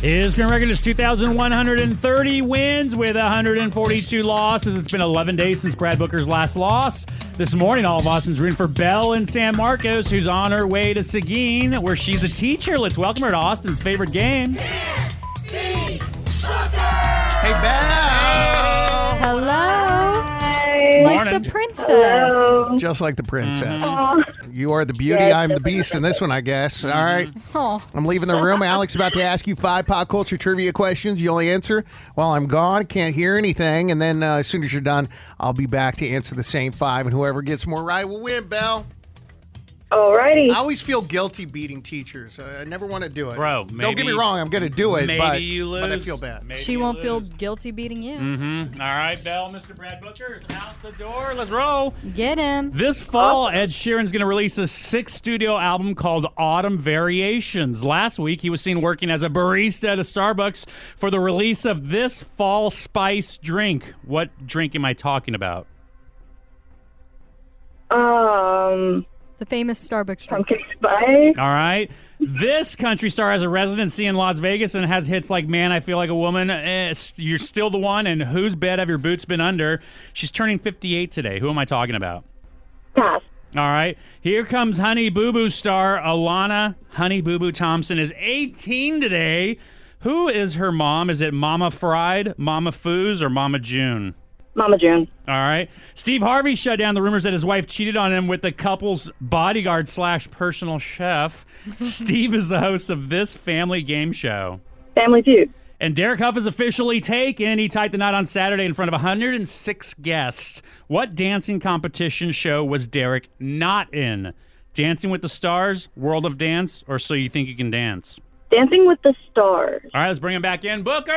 His current record is 2,130 wins with 142 losses. It's been 11 days since Brad Booker's last loss. This morning, all of Austin's rooting for Belle in San Marcos, who's on her way to Seguin, where she's a teacher. Let's welcome her to Austin's favorite game. Hey, the princess. Just like the princess. Mm-hmm. You are the beauty, I'm the beast in this one, I guess. All right. Oh. I'm leaving the room. Alex is about to ask you five pop culture trivia questions. You only answer while I'm gone. Can't hear anything. And then uh, as soon as you're done, I'll be back to answer the same five. And whoever gets more right will win, Belle. Alrighty. I always feel guilty beating teachers. I never want to do it. Bro, Don't get me wrong. I'm going to do it. Maybe but, you lose. But I feel bad. Maybe She you won't feel lose. guilty beating you. Mm-hmm. All right, Belle, Mr. Brad Booker is out the door. Let's roll. Get him. This fall, Ed Sheeran's going to release a sixth studio album called Autumn Variations. Last week, he was seen working as a barista at a Starbucks for the release of this fall spice drink. What drink am I talking about? Um, The famous Starbucks drink. pumpkin spice. All right. This country star has a residency in Las Vegas and has hits like Man, I Feel Like a Woman, eh, You're Still the One, and Whose Bed Have Your Boots Been Under? She's turning 58 today. Who am I talking about? Pass. All right. Here comes Honey Boo Boo star Alana Honey Boo Boo Thompson is 18 today. Who is her mom? Is it Mama Fried, Mama Foos, or Mama June? Mama June. All right. Steve Harvey shut down the rumors that his wife cheated on him with the couple's bodyguard slash personal chef. Steve is the host of this family game show. Family Feud. And Derek Hough is officially taken. He tied the knot on Saturday in front of 106 guests. What dancing competition show was Derek not in? Dancing with the Stars, World of Dance, or So You Think You Can Dance? Dancing with the Stars. All right, let's bring him back in. Booker!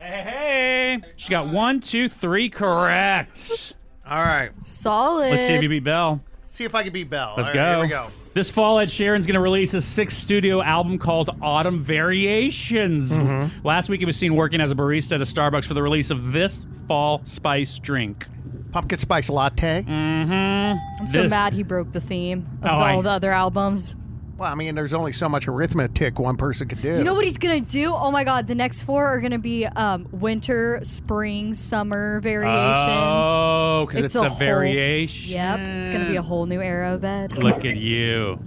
Hey, hey, hey. She got one, two, three correct. All right. Solid. Let's see if you beat Belle. See if I can beat Belle. Let's All go. right, Here we go. This fall, Ed Sheeran's going to release a sixth studio album called Autumn Variations. Mm-hmm. Last week, he was seen working as a barista at a Starbucks for the release of this fall spice drink. Pumpkin spice latte. Mm-hmm. I'm so mad he broke the theme of Oh, all I- the other albums. Well, I mean, there's only so much arithmetic one person could do. You know what he's gonna do? Oh my god, the next four are gonna be um, winter, spring, summer variations. Oh, because it's, a, whole- variation. Yep, it's gonna be a whole new era of Ed. Look at you.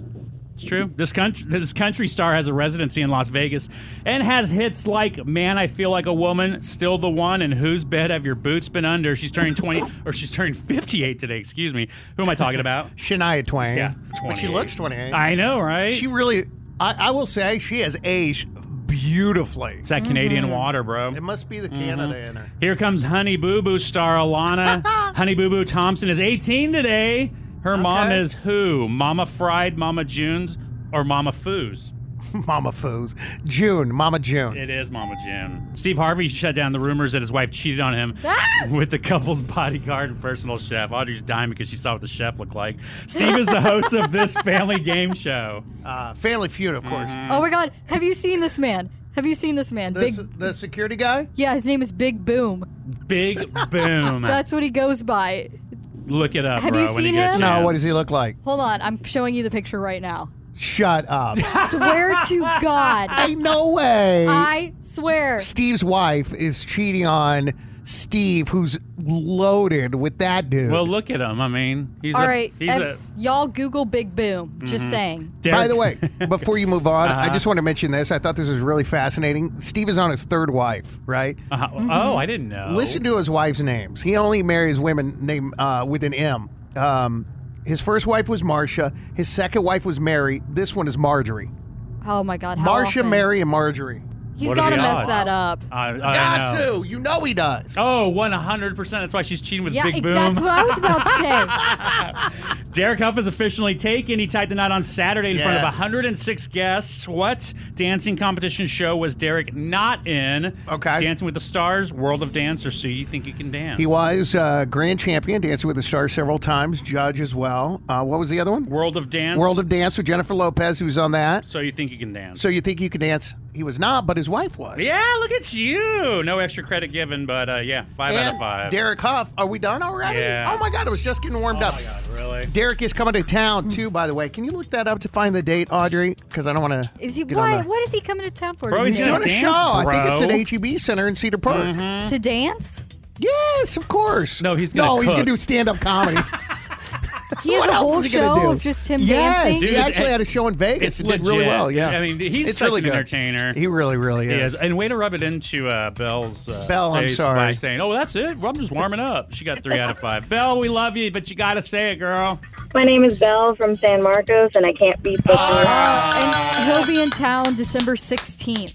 It's true. This country, this country star has a residency in Las Vegas and has hits like "Man, I Feel Like a Woman," "Still the One," and "Whose Bed Have Your Boots Been Under?" She's turning twenty, or she's turning fifty-eight today. Excuse me. Who am I talking about? Shania Twain. Yeah, But she looks 28. I know, right? She really, I, I will say, she has aged beautifully. it's that Canadian mm-hmm. water, bro. It must be the mm-hmm. Canada in her. Here comes Honey Boo Boo star Alana. Honey Boo Boo Thompson is 18 today. Her mom is who? Mama Fried, Mama June's, or Mama Foos? Mama Foos. June. Mama June. It is Mama June. Steve Harvey shut down the rumors that his wife cheated on him Ah! with the couple's bodyguard and personal chef. Audrey's dying because she saw what the chef looked like. Steve is the host of this family game show. Uh, Family Feud, of course. Mm-hmm. Oh my god, have you seen this man? Have you seen this man? The, Big. the security guy? Yeah, his name is Big Boom. Big boom. That's what he goes by. Look it up, Have bro. you when seen you him? No, what does he look like? Hold on, I'm showing you the picture right now. Shut up. Swear to God. Ain't no way. I swear. Steve's wife is cheating on Steve, who's loaded with that dude. Well, look at him. I mean, he's All a, right, he's ev- a y'all Google Big Boom. Just Mhm. saying. Derek- By the way, before you move on, I Uh-huh. just want to mention this. I thought this was really fascinating. Steve is on his third wife, right? Uh-huh. Mm-hmm. Oh, I didn't know. Listen to his wife's names. He only marries women named uh, with an M. Um, his first wife was Marcia. His second wife was Mary. This one is Marjorie. Oh my God. How Marcia, often? Mary, and Marjorie. He's What got to mess odds? that up. I, I Got know. to. You know he does. Oh, 100%. That's why she's cheating with Yeah, Big Boom. that's what I was about to say. Derek Hough is officially taken. He tied the knot on Saturday in front of 106 guests. What dancing competition show was Derek not in? Okay. Dancing with the Stars, World of Dance, or So You Think You Can Dance? He was uh, grand champion, Dancing with the Stars several times, judge as well. Uh, what was the other one? World of Dance. World of Dance with Jennifer Lopez, who was on that. So You Think You Can Dance. So you think you can dance? He was not, but his wife was. yeah, look at you. No extra credit given, but uh, yeah, five out of five. Derek Hough. Are we done already? Yeah. Oh my God, it was just getting warmed up. oh up. my God, really? Derek is coming to town too, by the way. Can you look that up to find the date, Audrey? Because I don't want to. Is he Get why? the- What is he coming to town for? Bro, he's he He's doing a dance, show. I think it's bro. at HEB Center in Cedar Park. Mm-hmm. to dance? Yes, of course. No, he's gonna no, he's gonna do stand up comedy. He has a whole is he gonna show of just him yes, dancing. he actually it- had a show in Vegas. It's It did really well. Yeah, I mean, he's it's such really an good. entertainer. He really, really He is. is. And way to rub it into uh, Belle's uh, Belle, I'm face sorry. by saying, "Oh, that's it. I'm just warming up." She got three out of five. Belle, we love you, but you got to say it, girl. My name is Belle from San Marcos, and I can't beat the and he'll be in town December 16th.